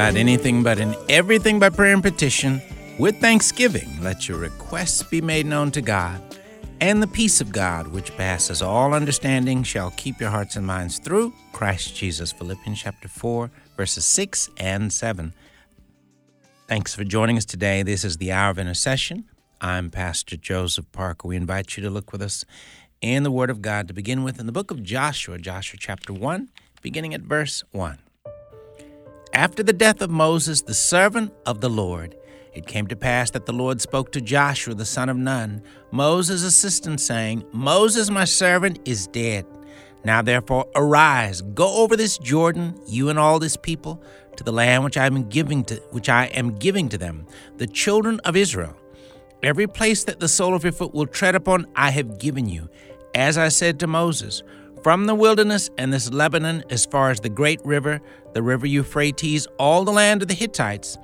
about anything but in everything by prayer and petition. With thanksgiving, let your requests be made known to God. And the peace of God, which passes all understanding, shall keep your hearts and minds through Christ Jesus. Philippians chapter 4, verses 6 and 7. Thanks for joining us today. This is the Hour of Intercession. I'm Pastor Joseph Parker. We invite you to look with us in the Word of God to begin with in the book of Joshua, Joshua chapter 1, beginning at verse 1. After the death of Moses, the servant of the Lord, it came to pass that the Lord spoke to Joshua the son of Nun, Moses' assistant, saying, Moses, my servant, is dead. Now therefore arise, go over this Jordan, you and all this people, to the land which I am giving to which I am giving to them, the children of Israel. Every place that the sole of your foot will tread upon, I have given you, as I said to Moses. From the wilderness and this Lebanon, as far as the great river, the river Euphrates, all the land of the Hittites,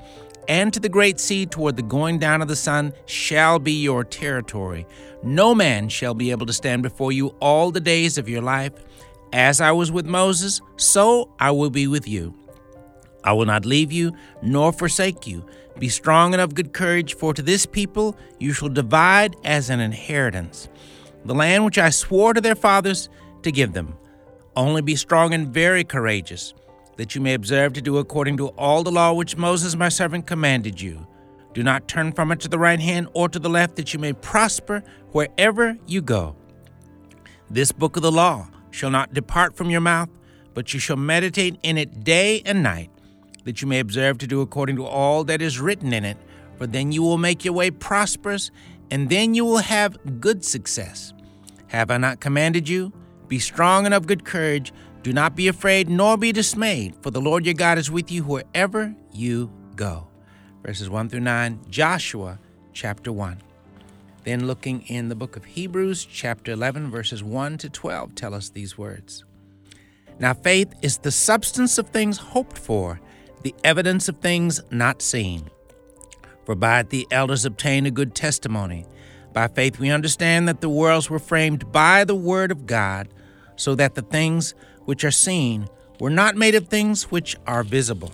and to the great sea toward the going down of the sun, shall be your territory. No man shall be able to stand before you all the days of your life. As I was with Moses, so I will be with you. I will not leave you nor forsake you. Be strong and of good courage, for to this people you shall divide as an inheritance the land which I swore to their fathers to give them. Only be strong and very courageous, that you may observe to do according to all the law which Moses my servant commanded you. Do not turn from it to the right hand or to the left, that you may prosper wherever you go. This book of the law shall not depart from your mouth, but you shall meditate in it day and night, that you may observe to do according to all that is written in it, for then you will make your way prosperous, and then you will have good success. Have I not commanded you? Be strong and of good courage. Do not be afraid nor be dismayed, for the Lord your God is with you wherever you go. Verses 1 through 9, Joshua chapter 1. Then looking in the book of Hebrews chapter 11, verses 1 to 12, tell us these words. Now faith is the substance of things hoped for, the evidence of things not seen. For by it the elders obtained a good testimony. By faith, we understand that the worlds were framed by the Word of God, so that the things which are seen were not made of things which are visible.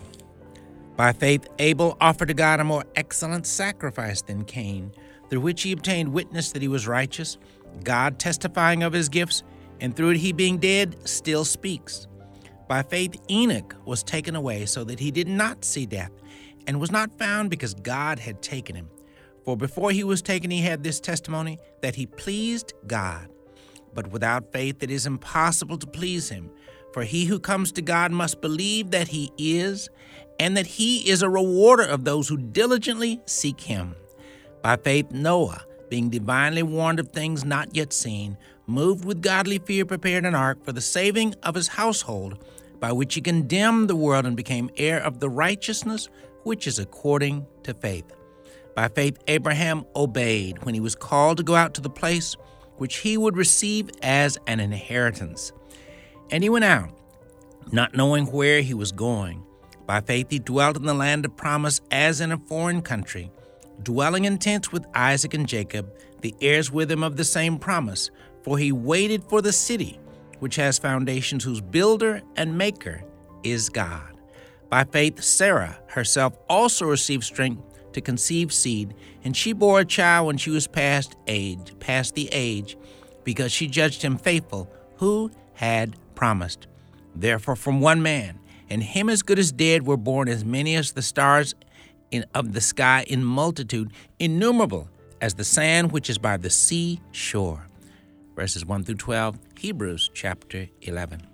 By faith, Abel offered to God a more excellent sacrifice than Cain, through which he obtained witness that he was righteous, God testifying of his gifts, and through it he being dead still speaks. By faith, Enoch was taken away so that he did not see death, and was not found because God had taken him. For before he was taken, he had this testimony that he pleased God. But without faith, it is impossible to please him. For he who comes to God must believe that he is, and that he is a rewarder of those who diligently seek him. By faith, Noah, being divinely warned of things not yet seen, moved with godly fear, prepared an ark for the saving of his household, by which he condemned the world and became heir of the righteousness which is according to faith. By faith, Abraham obeyed when he was called to go out to the place which he would receive as an inheritance. And he went out, not knowing where he was going. By faith, he dwelt in the land of promise as in a foreign country, dwelling in tents with Isaac and Jacob, the heirs with him of the same promise. For he waited for the city which has foundations, whose builder and maker is God. By faith, Sarah herself also received strength to conceive seed, and she bore a child when she was past age, past the age, because she judged him faithful, who had promised. Therefore, from one man, and him as good as dead, were born as many as the stars in, of the sky in multitude, innumerable as the sand which is by the sea shore. Verses 1 through 12, Hebrews chapter 11.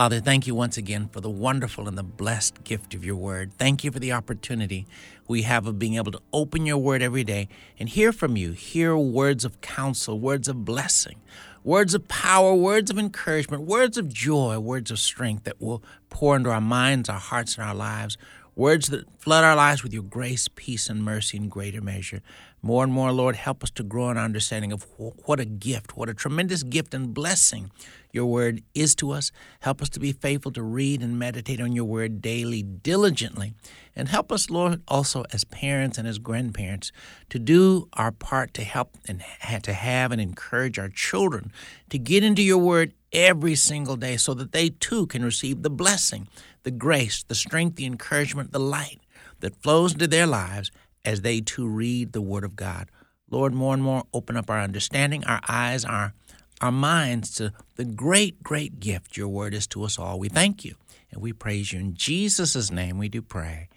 Father, thank you once again for the wonderful and the blessed gift of your word. Thank you for the opportunity we have of being able to open your word every day and hear from you, hear words of counsel, words of blessing, words of power, words of encouragement, words of joy, words of strength that will pour into our minds, our hearts, and our lives, words that flood our lives with your grace, peace, and mercy in greater measure. More and more, Lord, help us to grow in our understanding of what a gift, what a tremendous gift and blessing your word is to us. Help us to be faithful to read and meditate on your word daily, diligently. And help us, Lord, also as parents and as grandparents, to do our part to help and to have and encourage our children to get into your word every single day so that they too can receive the blessing, the grace, the strength, the encouragement, the light that flows into their lives as they too read the Word of God. Lord, more and more open up our understanding, our eyes, our, our minds to the great, great gift your Word is to us all. We thank you and we praise you. In Jesus' name we do pray.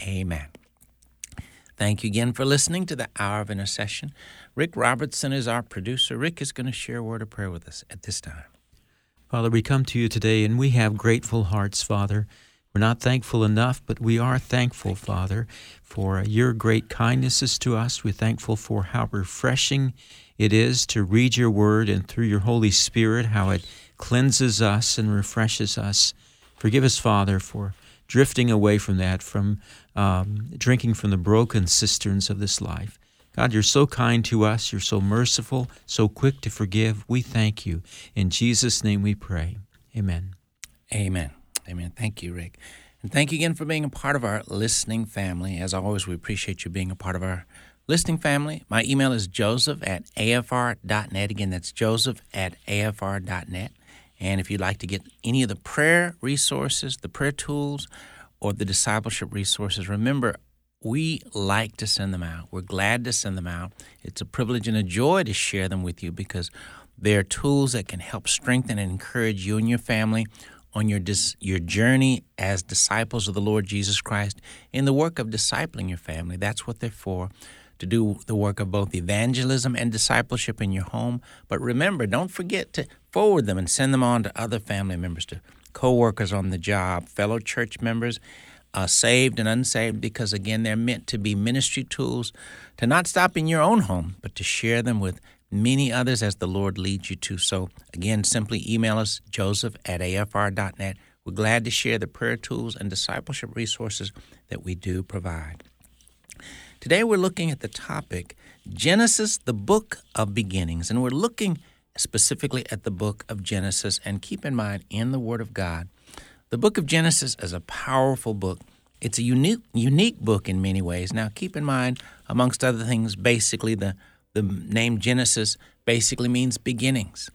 Amen. Thank you again for listening to the Hour of Intercession. Rick Robertson is our producer. Rick is going to share a word of prayer with us at this time. Father, we come to you today and we have grateful hearts, Father. We're not thankful enough, but we are thankful, Father, for your great kindnesses to us. We're thankful for how refreshing it is to read your word and through your Holy Spirit, how it cleanses us and refreshes us. Forgive us, Father, for drifting away from that, from um, drinking from the broken cisterns of this life. God, you're so kind to us. You're so merciful, so quick to forgive. We thank you. In Jesus' name we pray. Amen. Amen. Amen. Thank you, Rick. And thank you again for being a part of our listening family. As always, we appreciate you being a part of our listening family. My email is joseph at afr.net. Again, that's joseph at afr.net. And if you'd like to get any of the prayer resources, the prayer tools, or the discipleship resources, remember, we like to send them out. We're glad to send them out. It's a privilege and a joy to share them with you because they're tools that can help strengthen and encourage you and your family on your dis- your journey as disciples of the Lord Jesus Christ in the work of discipling your family. That's what they're for. To do the work of both evangelism and discipleship in your home. But remember, don't forget to forward them and send them on to other family members, to co-workers on the job, fellow church members, uh, saved and unsaved, because again, they're meant to be ministry tools to not stop in your own home, but to share them with many others as the Lord leads you to. So, again, simply email us, joseph at afr.net. We're glad to share the prayer tools and discipleship resources that we do provide. Today, we're looking at the topic Genesis, the book of beginnings, and we're looking specifically at the book of Genesis. And keep in mind, in the Word of God, the book of Genesis is a powerful book. It's a unique, unique book in many ways. Now, keep in mind, amongst other things, basically the the name Genesis basically means beginnings.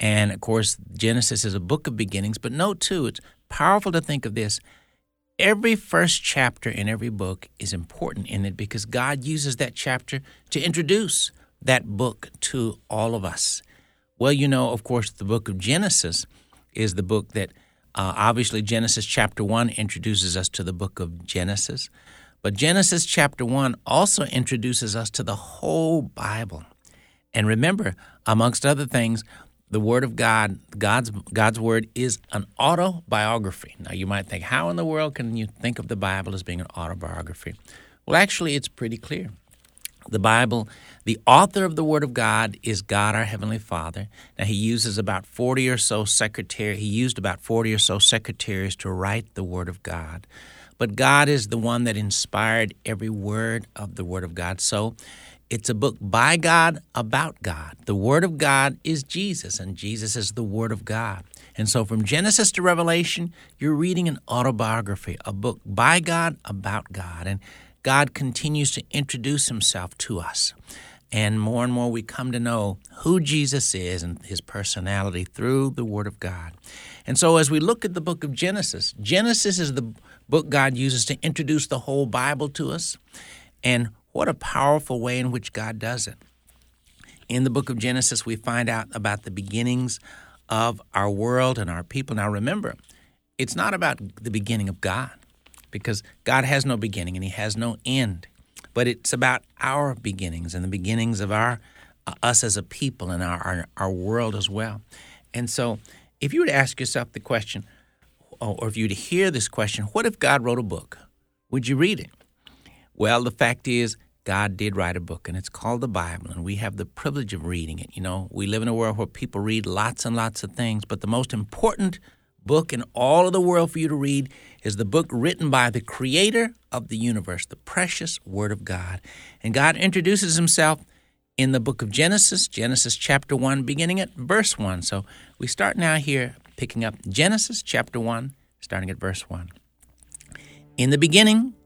And of course, Genesis is a book of beginnings, but note too, it's powerful to think of this. Every first chapter in every book is important in it because God uses that chapter to introduce that book to all of us. Well, you know, of course, the book of Genesis is the book that uh, obviously Genesis chapter 1 introduces us to the book of Genesis. But Genesis chapter 1 also introduces us to the whole Bible. And remember, amongst other things, the Word of God, God's, God's Word, is an autobiography. Now, you might think, how in the world can you think of the Bible as being an autobiography? Well, actually, it's pretty clear. The Bible, the author of the Word of God is God our Heavenly Father. Now, He uses about 40 or so secretaries, He used about 40 or so secretaries to write the Word of God. But God is the one that inspired every word of the Word of God. So it's a book by God about God. The Word of God is Jesus, and Jesus is the Word of God. And so from Genesis to Revelation, you're reading an autobiography, a book by God about God. And God continues to introduce himself to us. And more and more we come to know who Jesus is and his personality through the Word of God. And so as we look at the book of Genesis, Genesis is the book God uses to introduce the whole Bible to us. And what a powerful way in which God does it. In the book of Genesis, we find out about the beginnings of our world and our people. Now, remember, it's not about the beginning of God because God has no beginning and He has no end, but it's about our beginnings and the beginnings of our uh, us as a people and our, our, our world as well. And so, if you were to ask yourself the question, or if you were to hear this question, what if God wrote a book? Would you read it? Well, the fact is, God did write a book, and it's called the Bible, and we have the privilege of reading it. You know, we live in a world where people read lots and lots of things, but the most important book in all of the world for you to read is the book written by the creator of the universe, the precious Word of God. And God introduces himself in the book of Genesis, Genesis chapter 1, beginning at verse 1. So we start now here, picking up Genesis chapter 1, starting at verse 1. In the beginning,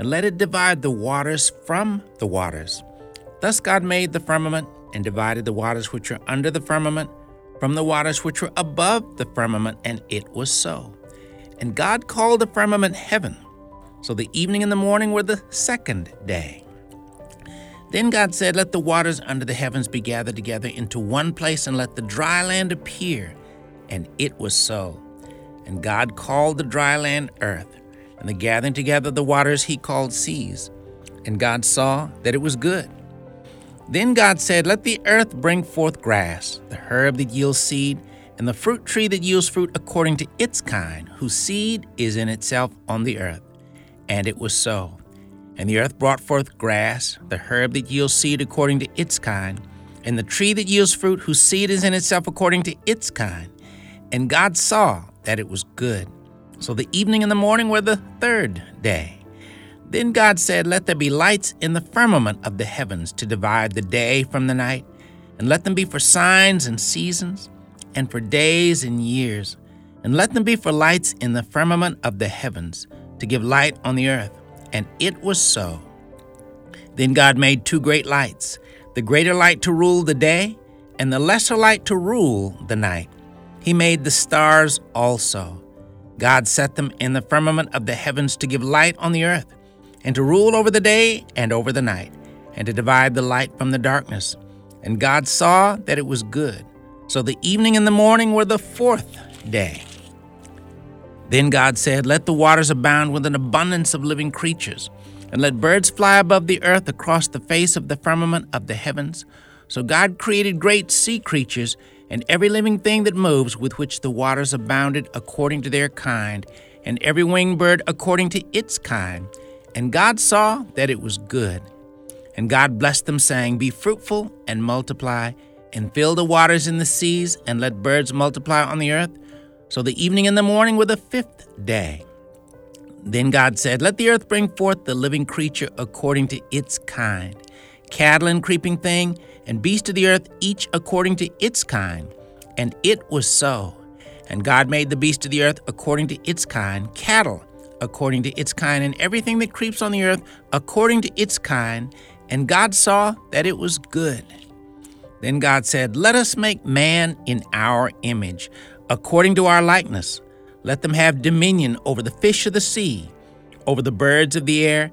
and let it divide the waters from the waters. Thus God made the firmament and divided the waters which were under the firmament from the waters which were above the firmament, and it was so. And God called the firmament heaven. So the evening and the morning were the second day. Then God said, Let the waters under the heavens be gathered together into one place, and let the dry land appear. And it was so. And God called the dry land earth, and the gathering together the waters he called seas. And God saw that it was good. Then God said, Let the earth bring forth grass, the herb that yields seed, and the fruit tree that yields fruit according to its kind, whose seed is in itself on the earth. And it was so. And the earth brought forth grass, the herb that yields seed according to its kind, and the tree that yields fruit, whose seed is in itself according to its kind. And God saw that it was good. So the evening and the morning were the third day. Then God said, Let there be lights in the firmament of the heavens to divide the day from the night, and let them be for signs and seasons, and for days and years, and let them be for lights in the firmament of the heavens to give light on the earth. And it was so. Then God made two great lights the greater light to rule the day, and the lesser light to rule the night. He made the stars also. God set them in the firmament of the heavens to give light on the earth and to rule over the day and over the night, and to divide the light from the darkness. And God saw that it was good. So the evening and the morning were the fourth day. Then God said, Let the waters abound with an abundance of living creatures, and let birds fly above the earth across the face of the firmament of the heavens. So God created great sea creatures and every living thing that moves with which the waters abounded according to their kind, and every winged bird according to its kind. And God saw that it was good. And God blessed them, saying, Be fruitful and multiply, and fill the waters in the seas, and let birds multiply on the earth. So the evening and the morning were the fifth day. Then God said, Let the earth bring forth the living creature according to its kind, cattle and creeping thing, and beast of the earth, each according to its kind. And it was so. And God made the beast of the earth according to its kind, cattle according to its kind, and everything that creeps on the earth according to its kind. And God saw that it was good. Then God said, Let us make man in our image, according to our likeness. Let them have dominion over the fish of the sea, over the birds of the air,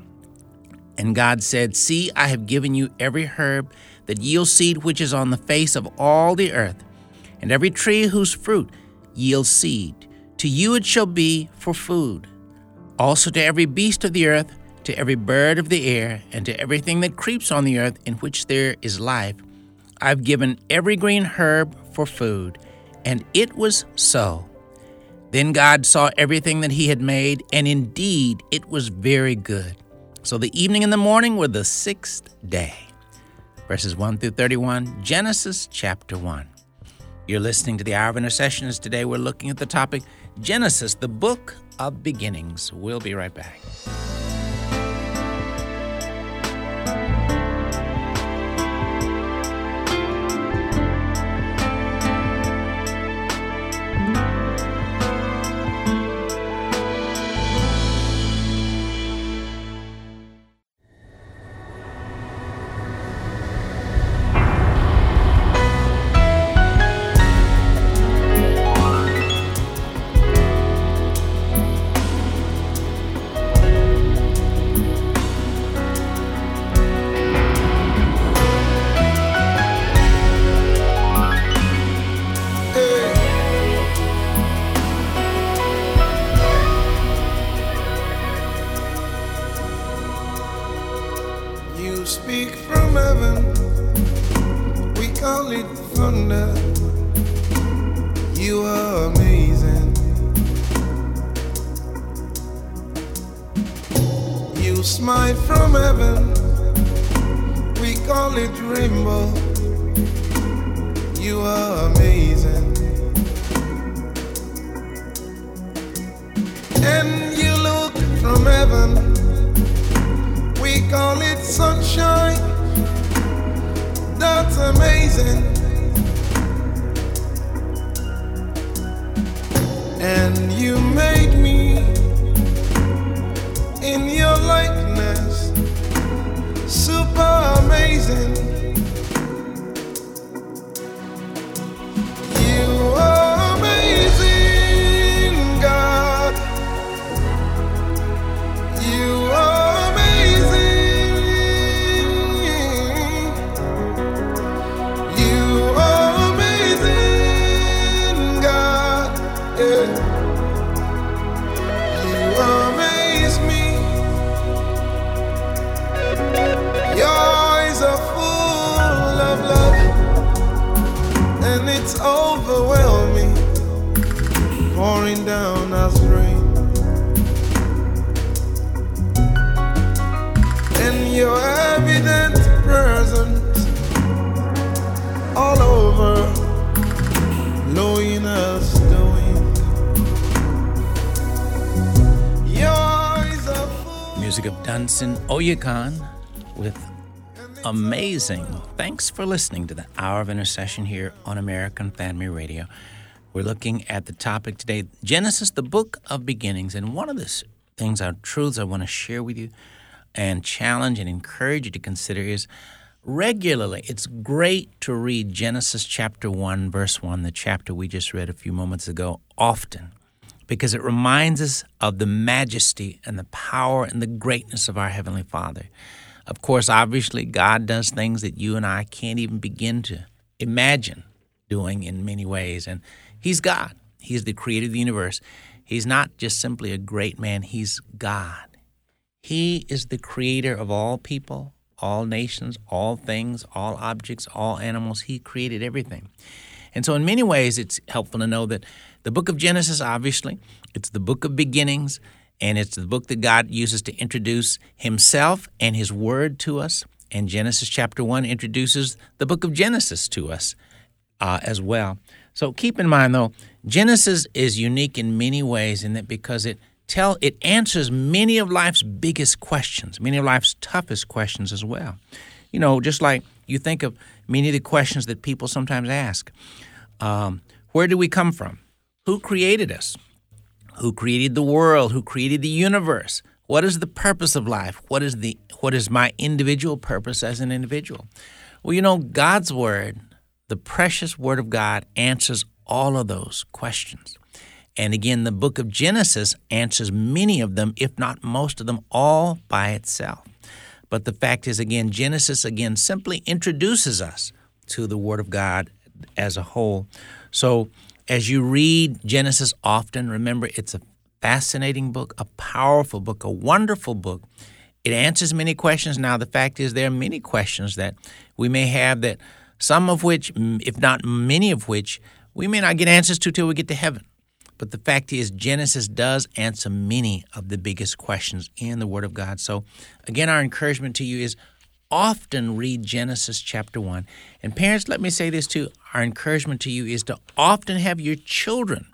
And God said, See, I have given you every herb that yields seed which is on the face of all the earth, and every tree whose fruit yields seed. To you it shall be for food also to every beast of the earth, to every bird of the air, and to everything that creeps on the earth in which there is life, I've given every green herb for food. And it was so. Then God saw everything that he had made, and indeed it was very good. So the evening and the morning were the sixth day. Verses 1 through 31, Genesis chapter 1. You're listening to the Hour of Intercessions. Today we're looking at the topic Genesis, the book of beginnings. We'll be right back. God. Music of Dunsin Oyekan with Amazing. Thanks for listening to the Hour of Intercession here on American Family Radio. We're looking at the topic today Genesis, the book of beginnings. And one of the things, our truths I want to share with you and challenge and encourage you to consider is regularly, it's great to read Genesis chapter 1, verse 1, the chapter we just read a few moments ago, often because it reminds us of the majesty and the power and the greatness of our Heavenly Father. Of course, obviously, God does things that you and I can't even begin to imagine doing in many ways. And He's God, He's the creator of the universe. He's not just simply a great man, He's God. He is the creator of all people, all nations, all things, all objects, all animals. He created everything. And so, in many ways, it's helpful to know that the book of Genesis, obviously, it's the book of beginnings, and it's the book that God uses to introduce Himself and His Word to us. And Genesis chapter 1 introduces the book of Genesis to us uh, as well. So keep in mind, though, Genesis is unique in many ways in that because it tell it answers many of life's biggest questions, many of life's toughest questions as well. You know, just like you think of many of the questions that people sometimes ask: um, Where do we come from? Who created us? Who created the world? Who created the universe? What is the purpose of life? What is the what is my individual purpose as an individual? Well, you know, God's word, the precious word of God answers all of those questions. And again, the book of Genesis answers many of them, if not most of them, all by itself. But the fact is, again, Genesis again simply introduces us to the Word of God as a whole. So as you read Genesis often, remember it's a fascinating book, a powerful book, a wonderful book. It answers many questions. Now, the fact is, there are many questions that we may have that some of which, if not many of which, we may not get answers to till we get to heaven. But the fact is, Genesis does answer many of the biggest questions in the Word of God. So, again, our encouragement to you is often read Genesis chapter 1. And parents, let me say this too. Our encouragement to you is to often have your children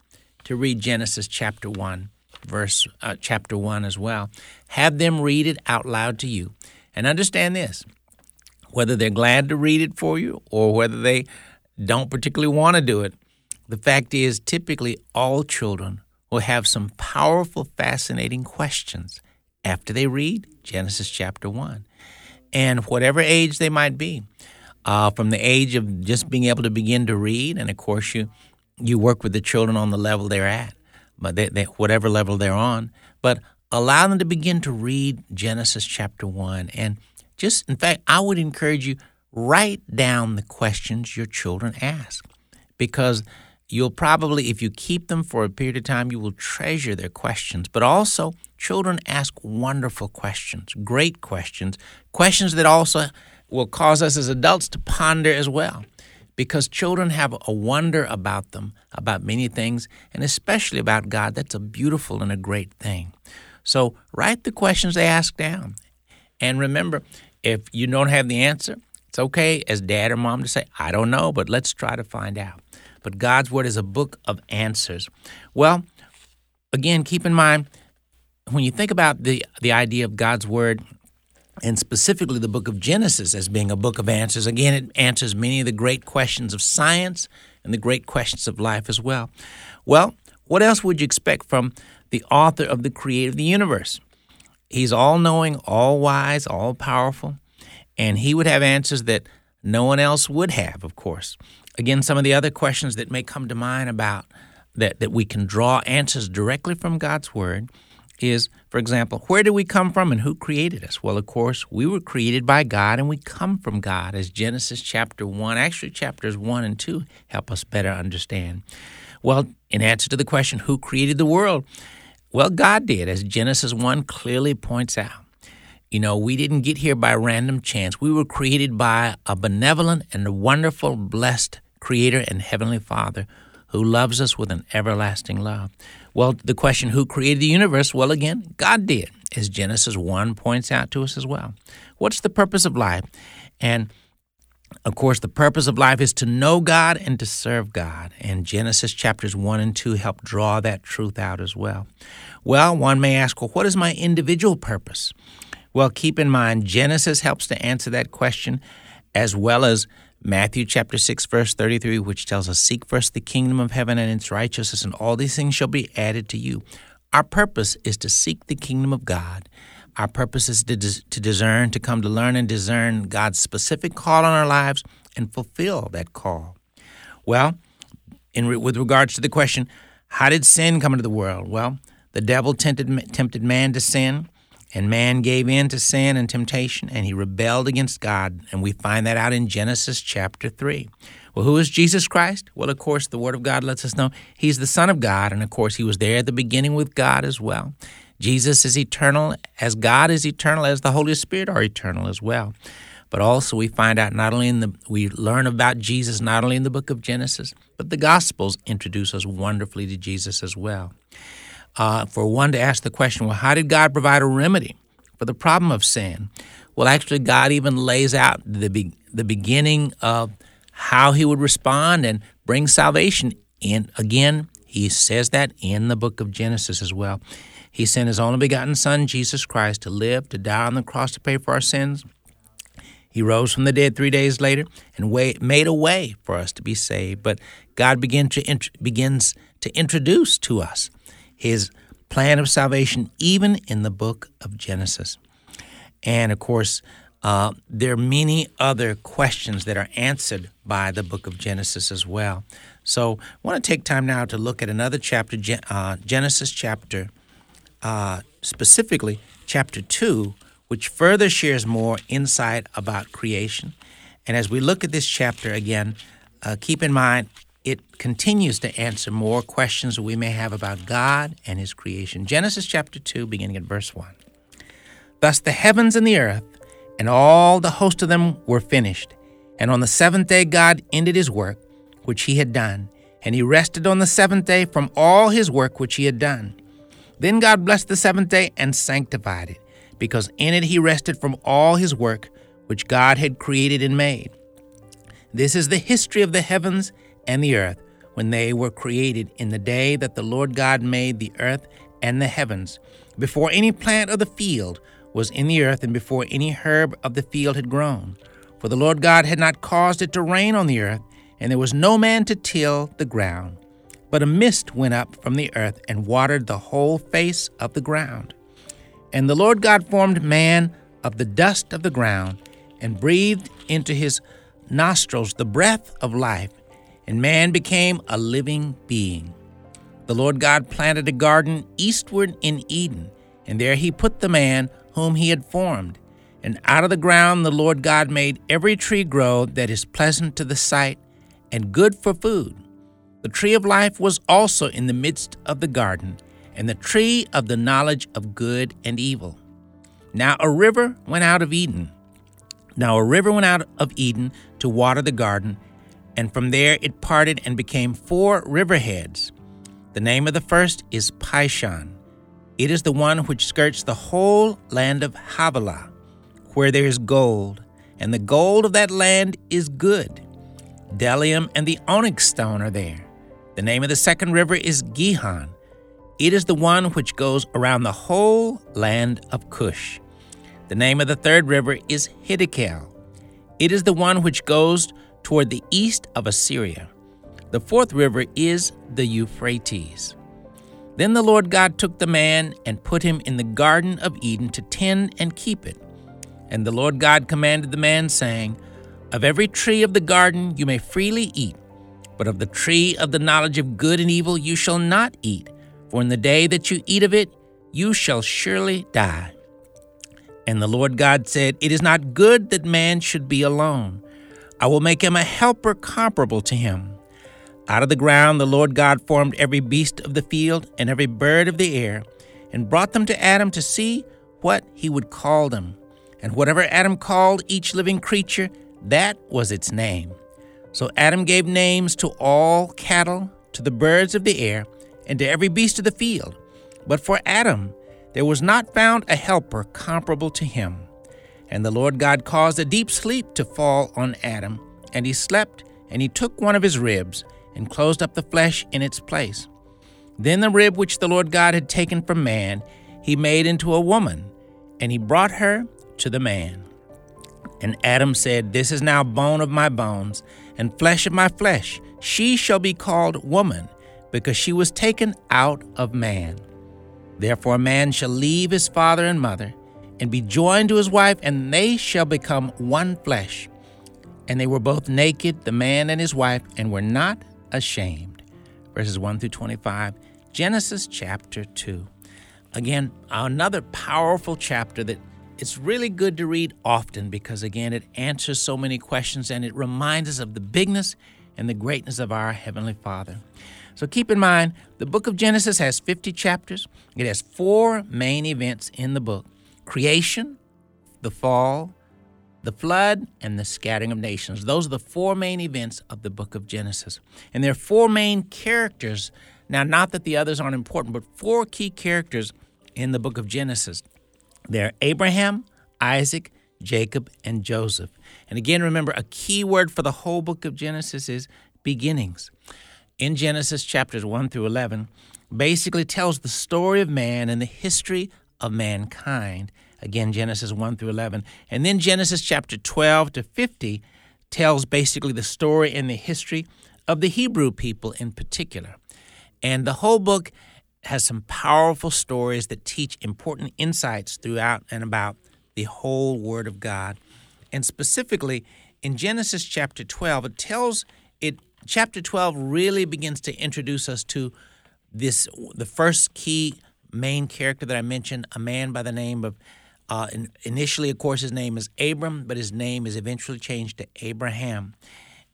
to read Genesis chapter 1, verse uh, chapter 1 as well. Have them read it out loud to you. And understand this whether they're glad to read it for you or whether they don't particularly want to do it, the fact is, typically all children will have some powerful, fascinating questions after they read Genesis chapter 1. And whatever age they might be, uh, from the age of just being able to begin to read, and of course, you, you work with the children on the level they're at, but they, they, whatever level they're on, but allow them to begin to read Genesis chapter 1. And just, in fact, I would encourage you write down the questions your children ask because you'll probably, if you keep them for a period of time, you will treasure their questions. But also, children ask wonderful questions, great questions, questions that also will cause us as adults to ponder as well. Because children have a wonder about them, about many things, and especially about God. That's a beautiful and a great thing. So write the questions they ask down. And remember, if you don't have the answer, it's okay as dad or mom to say, I don't know, but let's try to find out. But God's Word is a book of answers. Well, again, keep in mind when you think about the, the idea of God's Word, and specifically the book of Genesis as being a book of answers, again, it answers many of the great questions of science and the great questions of life as well. Well, what else would you expect from the author of the creator of the universe? He's all knowing, all wise, all powerful, and he would have answers that no one else would have, of course. Again, some of the other questions that may come to mind about that, that we can draw answers directly from God's Word is, for example, where do we come from and who created us? Well, of course, we were created by God and we come from God, as Genesis chapter 1, actually chapters 1 and 2 help us better understand. Well, in answer to the question, who created the world? Well, God did, as Genesis 1 clearly points out. You know, we didn't get here by random chance. We were created by a benevolent and wonderful, blessed Creator and Heavenly Father who loves us with an everlasting love. Well, the question, who created the universe? Well, again, God did, as Genesis 1 points out to us as well. What's the purpose of life? And of course, the purpose of life is to know God and to serve God. And Genesis chapters 1 and 2 help draw that truth out as well. Well, one may ask, well, what is my individual purpose? Well, keep in mind, Genesis helps to answer that question as well as Matthew chapter 6 verse 33 which tells us seek first the kingdom of heaven and its righteousness and all these things shall be added to you. Our purpose is to seek the kingdom of God. Our purpose is to, to discern, to come to learn and discern God's specific call on our lives and fulfill that call. Well, in re- with regards to the question, how did sin come into the world? Well, the devil tempted, tempted man to sin. And man gave in to sin and temptation, and he rebelled against God. And we find that out in Genesis chapter 3. Well, who is Jesus Christ? Well, of course, the Word of God lets us know he's the Son of God. And of course, he was there at the beginning with God as well. Jesus is eternal, as God is eternal, as the Holy Spirit are eternal as well. But also, we find out not only in the, we learn about Jesus not only in the book of Genesis, but the Gospels introduce us wonderfully to Jesus as well uh, for one to ask the question, well, how did God provide a remedy for the problem of sin? Well, actually, God even lays out the, be- the beginning of how he would respond and bring salvation. And again, he says that in the book of Genesis as well. He sent his only begotten Son, Jesus Christ, to live, to die on the cross to pay for our sins. He rose from the dead three days later and made a way for us to be saved. But God to, begins to introduce to us his plan of salvation, even in the book of Genesis. And of course, uh, there are many other questions that are answered by the book of Genesis as well. So I want to take time now to look at another chapter, uh, Genesis chapter, uh, specifically chapter 2, which further shares more insight about creation. And as we look at this chapter again, uh, keep in mind it continues to answer more questions we may have about God and His creation. Genesis chapter 2, beginning at verse 1. Thus the heavens and the earth and all the host of them were finished. And on the seventh day, God ended His work which He had done. And He rested on the seventh day from all His work which He had done. Then God blessed the seventh day and sanctified it, because in it He rested from all His work which God had created and made. This is the history of the heavens and the earth when they were created in the day that the Lord God made the earth and the heavens, before any plant of the field was in the earth and before any herb of the field had grown. For the Lord God had not caused it to rain on the earth, and there was no man to till the ground. But a mist went up from the earth and watered the whole face of the ground. And the Lord God formed man of the dust of the ground, and breathed into his nostrils the breath of life, and man became a living being. The Lord God planted a garden eastward in Eden, and there he put the man whom he had formed. And out of the ground the Lord God made every tree grow that is pleasant to the sight and good for food. The tree of life was also in the midst of the garden, and the tree of the knowledge of good and evil. Now a river went out of Eden. Now a river went out of Eden to water the garden, and from there it parted and became four riverheads. The name of the first is Pishon. It is the one which skirts the whole land of Havilah, where there is gold, and the gold of that land is good. Bdellium and the onyx stone are there. The name of the second river is Gihon. It is the one which goes around the whole land of Cush. The name of the third river is Hiddekel. It is the one which goes toward the east of Assyria. The fourth river is the Euphrates. Then the Lord God took the man and put him in the Garden of Eden to tend and keep it. And the Lord God commanded the man, saying, Of every tree of the garden you may freely eat, but of the tree of the knowledge of good and evil you shall not eat, for in the day that you eat of it, you shall surely die. And the Lord God said, It is not good that man should be alone. I will make him a helper comparable to him. Out of the ground the Lord God formed every beast of the field and every bird of the air, and brought them to Adam to see what he would call them. And whatever Adam called each living creature, that was its name. So Adam gave names to all cattle, to the birds of the air, and to every beast of the field. But for Adam there was not found a helper comparable to him. And the Lord God caused a deep sleep to fall on Adam, and he slept, and he took one of his ribs, and closed up the flesh in its place. Then the rib which the Lord God had taken from man, he made into a woman, and he brought her to the man. And Adam said, This is now bone of my bones, and flesh of my flesh. She shall be called woman, because she was taken out of man. Therefore, man shall leave his father and mother, and be joined to his wife, and they shall become one flesh. And they were both naked, the man and his wife, and were not ashamed. Verses 1 through 25, Genesis chapter 2. Again, another powerful chapter that it's really good to read often because, again, it answers so many questions and it reminds us of the bigness and the greatness of our Heavenly Father. So keep in mind, the book of Genesis has 50 chapters. It has four main events in the book creation, the fall, the flood, and the scattering of nations. Those are the four main events of the book of Genesis. And there are four main characters. Now, not that the others aren't important, but four key characters in the book of Genesis. They're Abraham, Isaac, Jacob, and Joseph. And again, remember, a key word for the whole book of Genesis is beginnings in Genesis chapters 1 through 11 basically tells the story of man and the history of mankind. Again, Genesis 1 through 11. And then Genesis chapter 12 to 50 tells basically the story and the history of the Hebrew people in particular. And the whole book has some powerful stories that teach important insights throughout and about the whole Word of God. And specifically, in Genesis chapter 12, it tells it chapter 12 really begins to introduce us to this the first key main character that I mentioned, a man by the name of uh, initially, of course, his name is Abram, but his name is eventually changed to Abraham.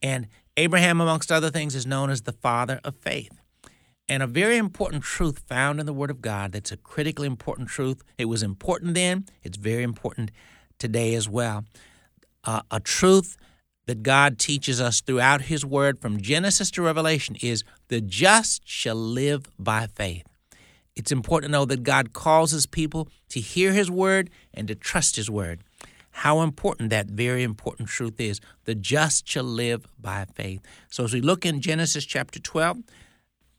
And Abraham, amongst other things, is known as the father of faith. And a very important truth found in the Word of God that's a critically important truth. It was important then, it's very important today as well. Uh, a truth that God teaches us throughout His Word from Genesis to Revelation is the just shall live by faith. It's important to know that God calls His people to hear His Word and to trust His Word. How important that very important truth is. The just shall live by faith. So as we look in Genesis chapter 12,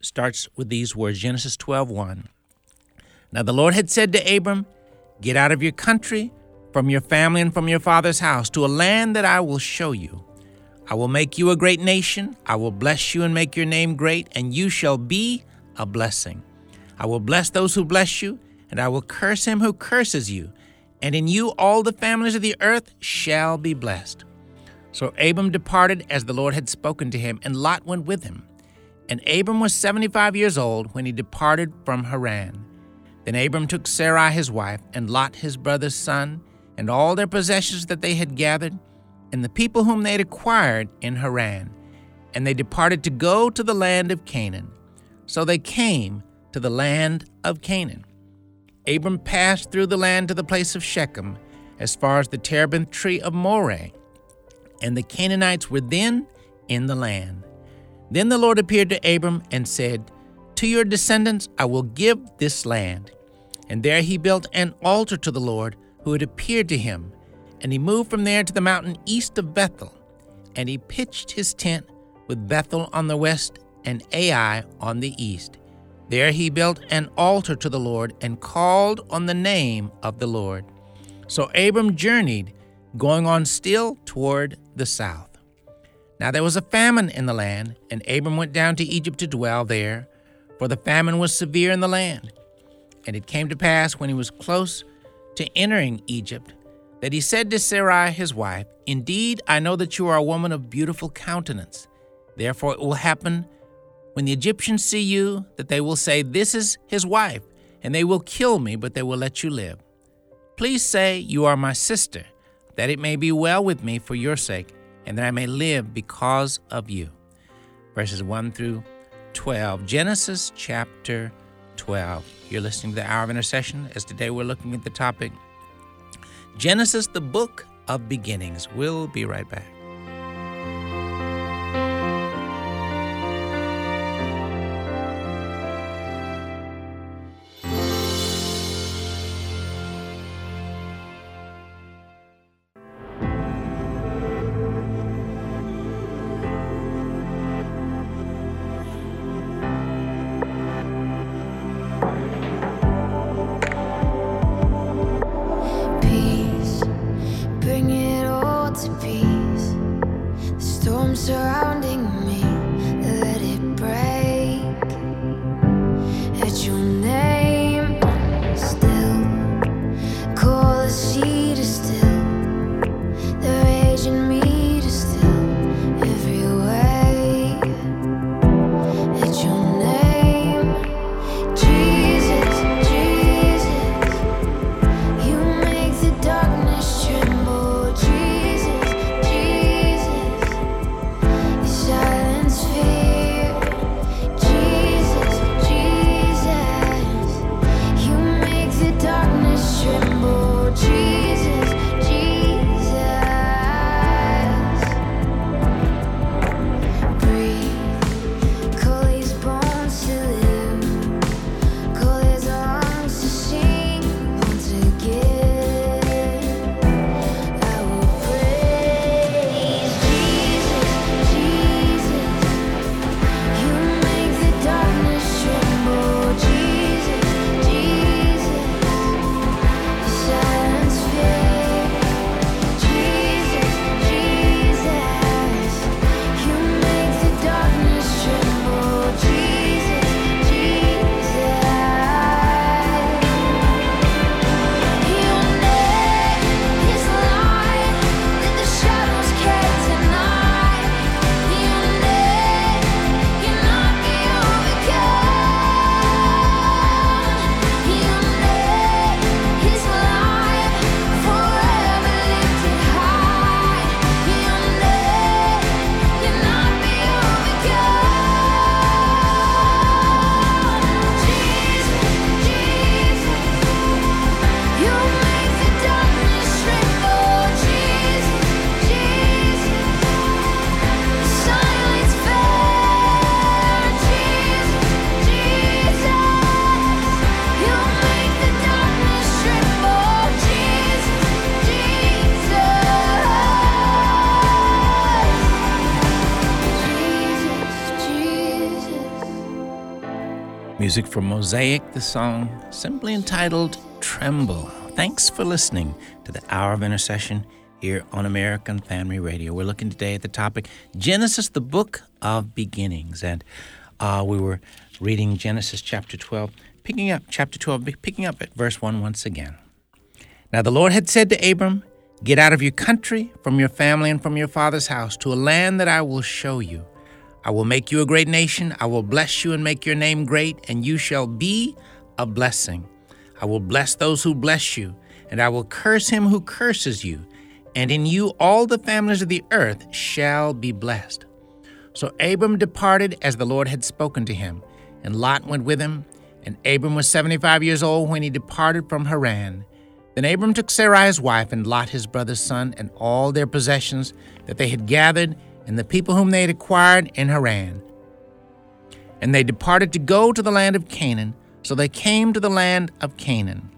starts with these words Genesis 12 1. Now the Lord had said to Abram, Get out of your country from your family and from your father's house to a land that I will show you. I will make you a great nation. I will bless you and make your name great, and you shall be a blessing. I will bless those who bless you, and I will curse him who curses you. And in you all the families of the earth shall be blessed. So Abram departed as the Lord had spoken to him, and Lot went with him. And Abram was seventy five years old when he departed from Haran. Then Abram took Sarai his wife, and Lot his brother's son, and all their possessions that they had gathered, and the people whom they had acquired in Haran. And they departed to go to the land of Canaan. So they came to the land of Canaan. Abram passed through the land to the place of Shechem, as far as the terebinth tree of Moreh, and the Canaanites were then in the land. Then the Lord appeared to Abram and said, To your descendants I will give this land. And there he built an altar to the Lord who had appeared to him. And he moved from there to the mountain east of Bethel. And he pitched his tent with Bethel on the west and Ai on the east. There he built an altar to the Lord and called on the name of the Lord. So Abram journeyed, going on still toward the south. Now there was a famine in the land, and Abram went down to Egypt to dwell there, for the famine was severe in the land. And it came to pass when he was close to entering Egypt that he said to Sarai his wife, Indeed, I know that you are a woman of beautiful countenance. Therefore it will happen when the Egyptians see you that they will say, This is his wife, and they will kill me, but they will let you live. Please say, You are my sister, that it may be well with me for your sake, and that I may live because of you. Verses 1 through 12. Genesis chapter 12. You're listening to the Hour of Intercession, as today we're looking at the topic Genesis, the book of beginnings. We'll be right back. Music from Mosaic, the song simply entitled Tremble. Thanks for listening to the Hour of Intercession here on American Family Radio. We're looking today at the topic Genesis, the book of beginnings. And uh, we were reading Genesis chapter 12, picking up chapter 12, picking up at verse 1 once again. Now the Lord had said to Abram, Get out of your country, from your family, and from your father's house to a land that I will show you. I will make you a great nation. I will bless you and make your name great, and you shall be a blessing. I will bless those who bless you, and I will curse him who curses you. And in you all the families of the earth shall be blessed. So Abram departed as the Lord had spoken to him, and Lot went with him. And Abram was 75 years old when he departed from Haran. Then Abram took Sarai his wife, and Lot his brother's son, and all their possessions that they had gathered, and the people whom they had acquired in Haran. And they departed to go to the land of Canaan. So they came to the land of Canaan.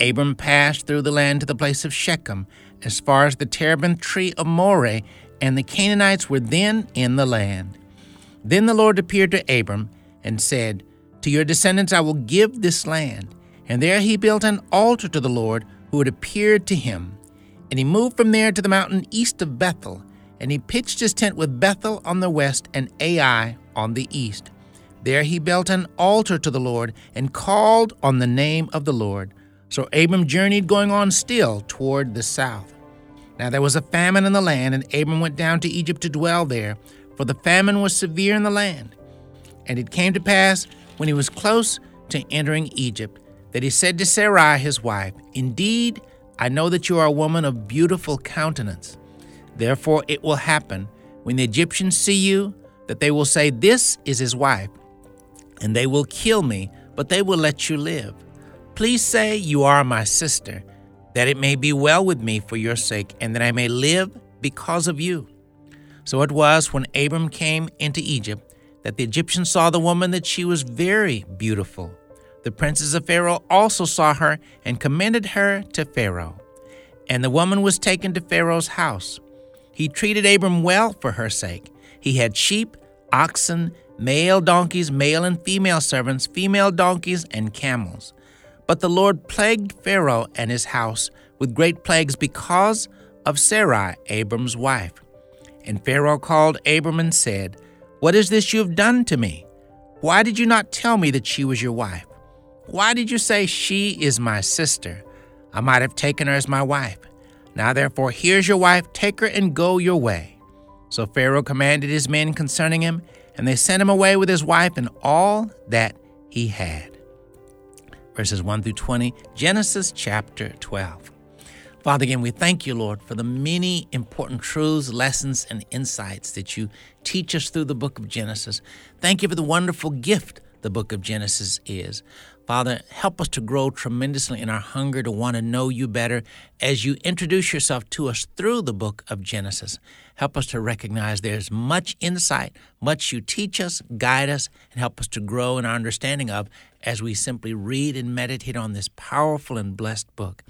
Abram passed through the land to the place of Shechem, as far as the terebinth tree of Moreh, and the Canaanites were then in the land. Then the Lord appeared to Abram and said, To your descendants I will give this land. And there he built an altar to the Lord who had appeared to him. And he moved from there to the mountain east of Bethel, and he pitched his tent with Bethel on the west and Ai on the east. There he built an altar to the Lord and called on the name of the Lord. So Abram journeyed going on still toward the south. Now there was a famine in the land, and Abram went down to Egypt to dwell there, for the famine was severe in the land. And it came to pass, when he was close to entering Egypt, that he said to Sarai his wife, Indeed, I know that you are a woman of beautiful countenance. Therefore it will happen, when the Egyptians see you, that they will say, This is his wife, and they will kill me, but they will let you live. Please say, You are my sister, that it may be well with me for your sake, and that I may live because of you. So it was when Abram came into Egypt that the Egyptians saw the woman that she was very beautiful. The princes of Pharaoh also saw her and commended her to Pharaoh. And the woman was taken to Pharaoh's house. He treated Abram well for her sake. He had sheep, oxen, male donkeys, male and female servants, female donkeys, and camels. But the Lord plagued Pharaoh and his house with great plagues because of Sarai, Abram's wife. And Pharaoh called Abram and said, What is this you have done to me? Why did you not tell me that she was your wife? Why did you say, She is my sister? I might have taken her as my wife. Now therefore, here's your wife, take her and go your way. So Pharaoh commanded his men concerning him, and they sent him away with his wife and all that he had. Verses 1 through 20, Genesis chapter 12. Father, again, we thank you, Lord, for the many important truths, lessons, and insights that you teach us through the book of Genesis. Thank you for the wonderful gift the book of Genesis is. Father, help us to grow tremendously in our hunger to want to know you better as you introduce yourself to us through the book of Genesis. Help us to recognize there's much insight, much you teach us, guide us, and help us to grow in our understanding of as we simply read and meditate on this powerful and blessed book.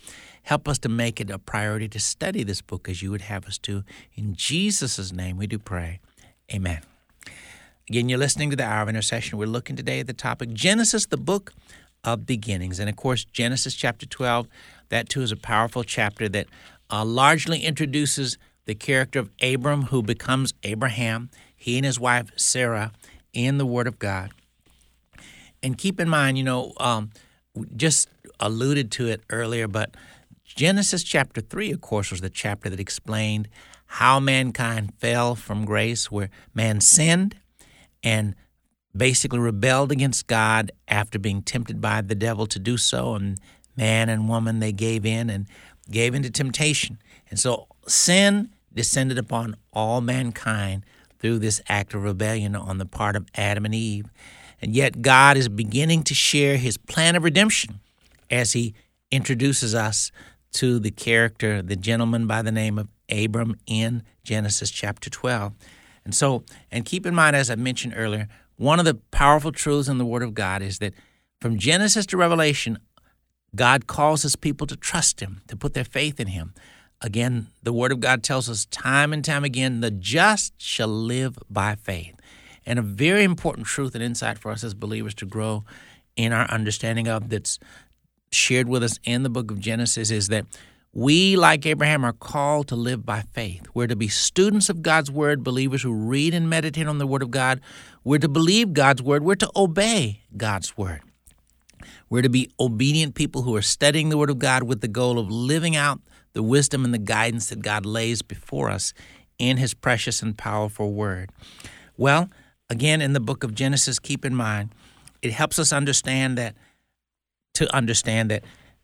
Help us to make it a priority to study this book as you would have us to. In Jesus' name we do pray. Amen. Again, you're listening to the Hour of Intercession. We're looking today at the topic Genesis, the book of beginnings. And of course, Genesis chapter 12, that too is a powerful chapter that uh, largely introduces the character of Abram, who becomes Abraham, he and his wife Sarah, in the Word of God. And keep in mind, you know, um, just alluded to it earlier, but Genesis chapter 3, of course, was the chapter that explained how mankind fell from grace, where man sinned and basically rebelled against God after being tempted by the devil to do so. And man and woman, they gave in and gave into temptation. And so sin descended upon all mankind through this act of rebellion on the part of Adam and Eve. And yet God is beginning to share his plan of redemption as he introduces us to the character, the gentleman by the name of Abram in Genesis chapter 12. And so, and keep in mind, as I mentioned earlier, one of the powerful truths in the Word of God is that from Genesis to Revelation, God calls his people to trust him, to put their faith in him. Again, the Word of God tells us time and time again the just shall live by faith. And a very important truth and insight for us as believers to grow in our understanding of that's shared with us in the book of Genesis is that we, like Abraham, are called to live by faith. We're to be students of God's Word, believers who read and meditate on the Word of God. We're to believe God's Word. We're to obey God's Word. We're to be obedient people who are studying the Word of God with the goal of living out the wisdom and the guidance that God lays before us in His precious and powerful Word. Well, again, in the book of Genesis, keep in mind, it helps us understand that, to understand that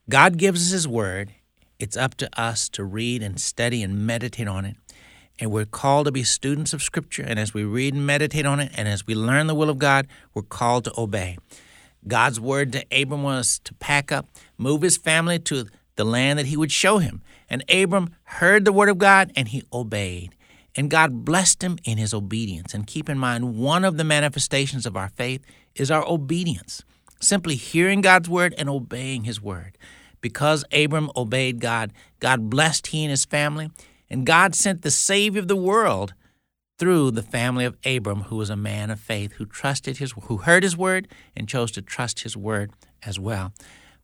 God gives us His Word. It's up to us to read and study and meditate on it. And we're called to be students of Scripture. And as we read and meditate on it, and as we learn the will of God, we're called to obey. God's word to Abram was to pack up, move his family to the land that he would show him. And Abram heard the word of God and he obeyed. And God blessed him in his obedience. And keep in mind, one of the manifestations of our faith is our obedience, simply hearing God's word and obeying his word. Because Abram obeyed God, God blessed he and his family, and God sent the Savior of the world through the family of Abram, who was a man of faith, who trusted his, who heard his word and chose to trust his word as well.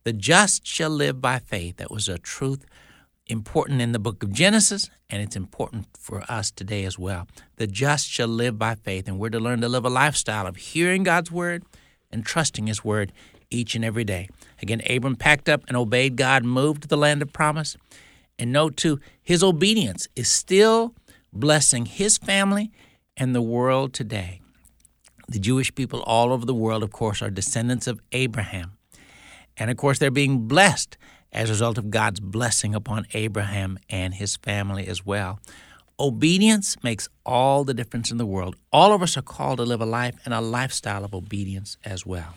The just shall live by faith. That was a truth important in the book of Genesis, and it's important for us today as well. The just shall live by faith, and we're to learn to live a lifestyle of hearing God's word and trusting his word each and every day. Again, Abram packed up and obeyed God, moved to the land of promise. And note too, his obedience is still blessing his family and the world today. The Jewish people all over the world, of course, are descendants of Abraham. And of course, they're being blessed as a result of God's blessing upon Abraham and his family as well. Obedience makes all the difference in the world. All of us are called to live a life and a lifestyle of obedience as well.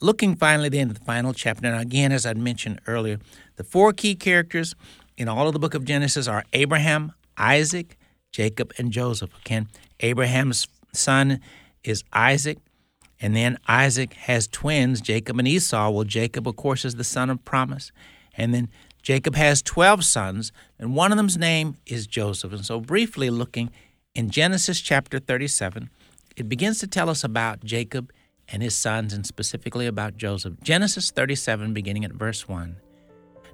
Looking finally then at the final chapter, and again, as I mentioned earlier, the four key characters in all of the book of Genesis are Abraham, Isaac, Jacob, and Joseph. Again, Abraham's son is Isaac, and then Isaac has twins, Jacob and Esau. Well, Jacob, of course, is the son of promise. And then Jacob has 12 sons, and one of them's name is Joseph. And so, briefly looking in Genesis chapter 37, it begins to tell us about Jacob and his sons, and specifically about Joseph. Genesis 37, beginning at verse 1.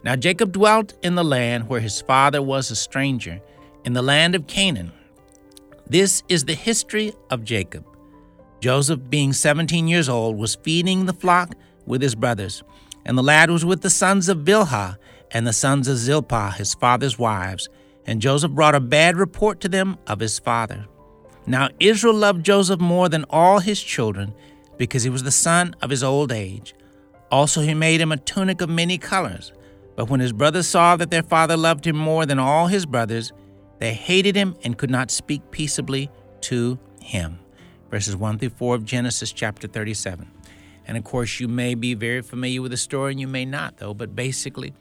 Now Jacob dwelt in the land where his father was a stranger, in the land of Canaan. This is the history of Jacob. Joseph, being 17 years old, was feeding the flock with his brothers, and the lad was with the sons of Bilhah and the sons of Zilpah, his father's wives. And Joseph brought a bad report to them of his father. Now Israel loved Joseph more than all his children, because he was the son of his old age. Also, he made him a tunic of many colors. But when his brothers saw that their father loved him more than all his brothers, they hated him and could not speak peaceably to him. Verses 1 through 4 of Genesis chapter 37. And of course, you may be very familiar with the story, and you may not, though. But basically,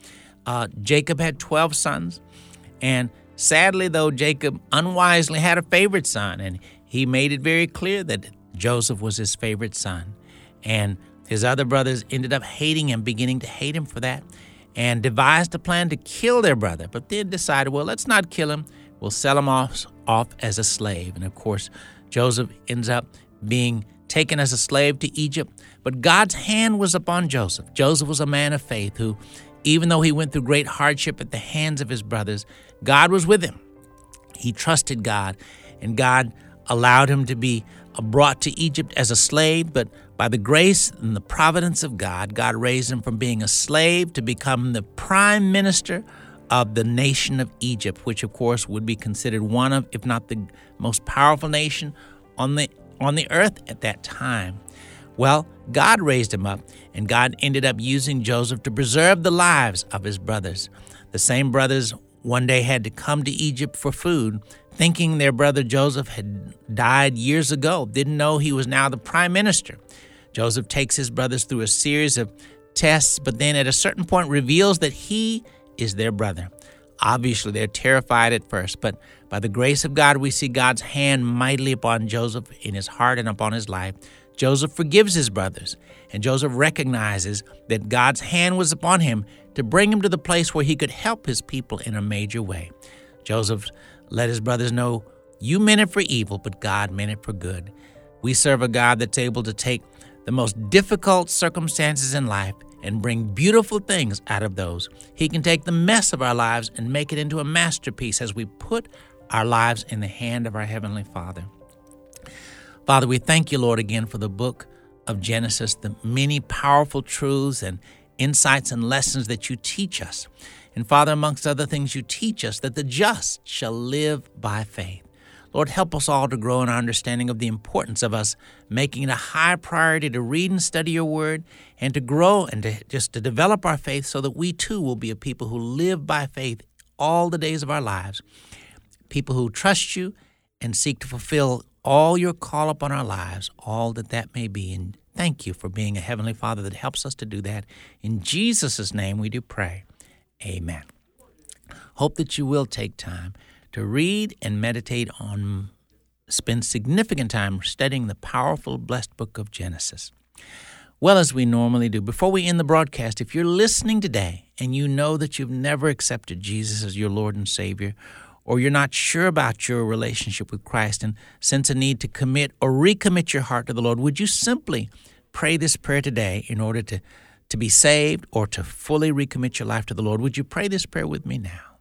uh, Jacob had 12 sons. And sadly, though, Jacob unwisely had a favorite son. And he made it very clear that Joseph was his favorite son. And his other brothers ended up hating him, beginning to hate him for that, and devised a plan to kill their brother. But then decided, well, let's not kill him. We'll sell him off, off as a slave. And of course, Joseph ends up being taken as a slave to Egypt. But God's hand was upon Joseph. Joseph was a man of faith who, even though he went through great hardship at the hands of his brothers, God was with him. He trusted God, and God allowed him to be brought to Egypt as a slave, but by the grace and the providence of God, God raised him from being a slave to become the prime minister of the nation of Egypt, which of course would be considered one of, if not the most powerful nation on the on the earth at that time. Well, God raised him up, and God ended up using Joseph to preserve the lives of his brothers. The same brothers one day had to come to Egypt for food, thinking their brother Joseph had died years ago, didn't know he was now the prime minister. Joseph takes his brothers through a series of tests, but then at a certain point reveals that he is their brother. Obviously, they're terrified at first, but by the grace of God, we see God's hand mightily upon Joseph in his heart and upon his life. Joseph forgives his brothers, and Joseph recognizes that God's hand was upon him to bring him to the place where he could help his people in a major way. Joseph let his brothers know, You meant it for evil, but God meant it for good. We serve a God that's able to take the most difficult circumstances in life and bring beautiful things out of those. He can take the mess of our lives and make it into a masterpiece as we put our lives in the hand of our Heavenly Father. Father, we thank you, Lord, again for the book of Genesis, the many powerful truths and insights and lessons that you teach us. And Father, amongst other things, you teach us that the just shall live by faith. Lord, help us all to grow in our understanding of the importance of us making it a high priority to read and study your word and to grow and to just to develop our faith so that we too will be a people who live by faith all the days of our lives. People who trust you and seek to fulfill all your call upon our lives, all that that may be. And Thank you for being a Heavenly Father that helps us to do that. In Jesus' name we do pray. Amen. Hope that you will take time to read and meditate on, spend significant time studying the powerful, blessed book of Genesis. Well, as we normally do, before we end the broadcast, if you're listening today and you know that you've never accepted Jesus as your Lord and Savior, or you're not sure about your relationship with Christ and sense a need to commit or recommit your heart to the Lord, would you simply pray this prayer today in order to, to be saved or to fully recommit your life to the Lord? Would you pray this prayer with me now?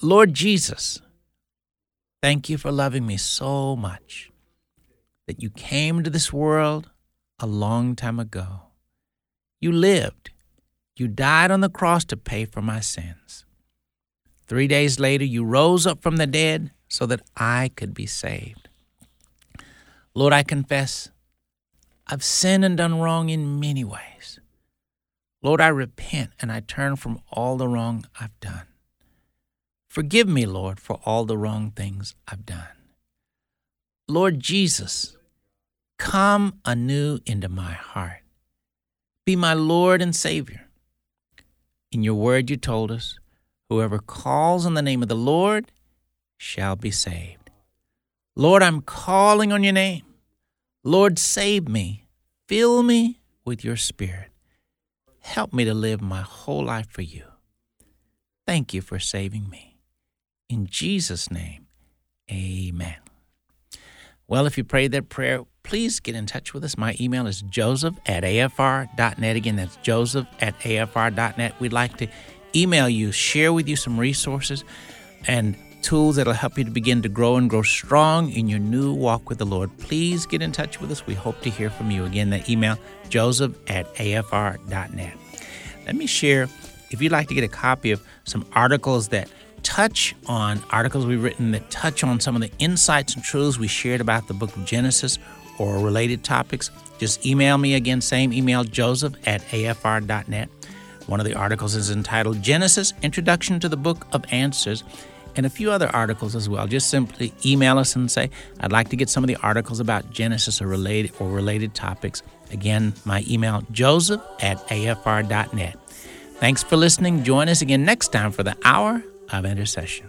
Lord Jesus, thank you for loving me so much that you came to this world a long time ago. You lived. You died on the cross to pay for my sins. Three days later, you rose up from the dead so that I could be saved. Lord, I confess I've sinned and done wrong in many ways. Lord, I repent and I turn from all the wrong I've done. Forgive me, Lord, for all the wrong things I've done. Lord Jesus, come anew into my heart. Be my Lord and Savior. In your word, you told us, whoever calls on the name of the Lord shall be saved. Lord, I'm calling on your name. Lord, save me. Fill me with your spirit. Help me to live my whole life for you. Thank you for saving me. In Jesus' name, amen. Well, if you prayed that prayer, please get in touch with us. My email is joseph at afr.net. Again, that's joseph at afr.net. We'd like to email you, share with you some resources and tools that'll help you to begin to grow and grow strong in your new walk with the Lord. Please get in touch with us. We hope to hear from you. Again, the email joseph at afr.net. Let me share, if you'd like to get a copy of some articles that touch on articles we've written that touch on some of the insights and truths we shared about the book of Genesis or related topics, just email me again, same email, joseph at afr.net. One of the articles is entitled Genesis Introduction to the Book of Answers, and a few other articles as well. Just simply email us and say, I'd like to get some of the articles about Genesis or related or related topics. Again, my email, joseph at afr.net. Thanks for listening. Join us again next time for the Hour of Intercession.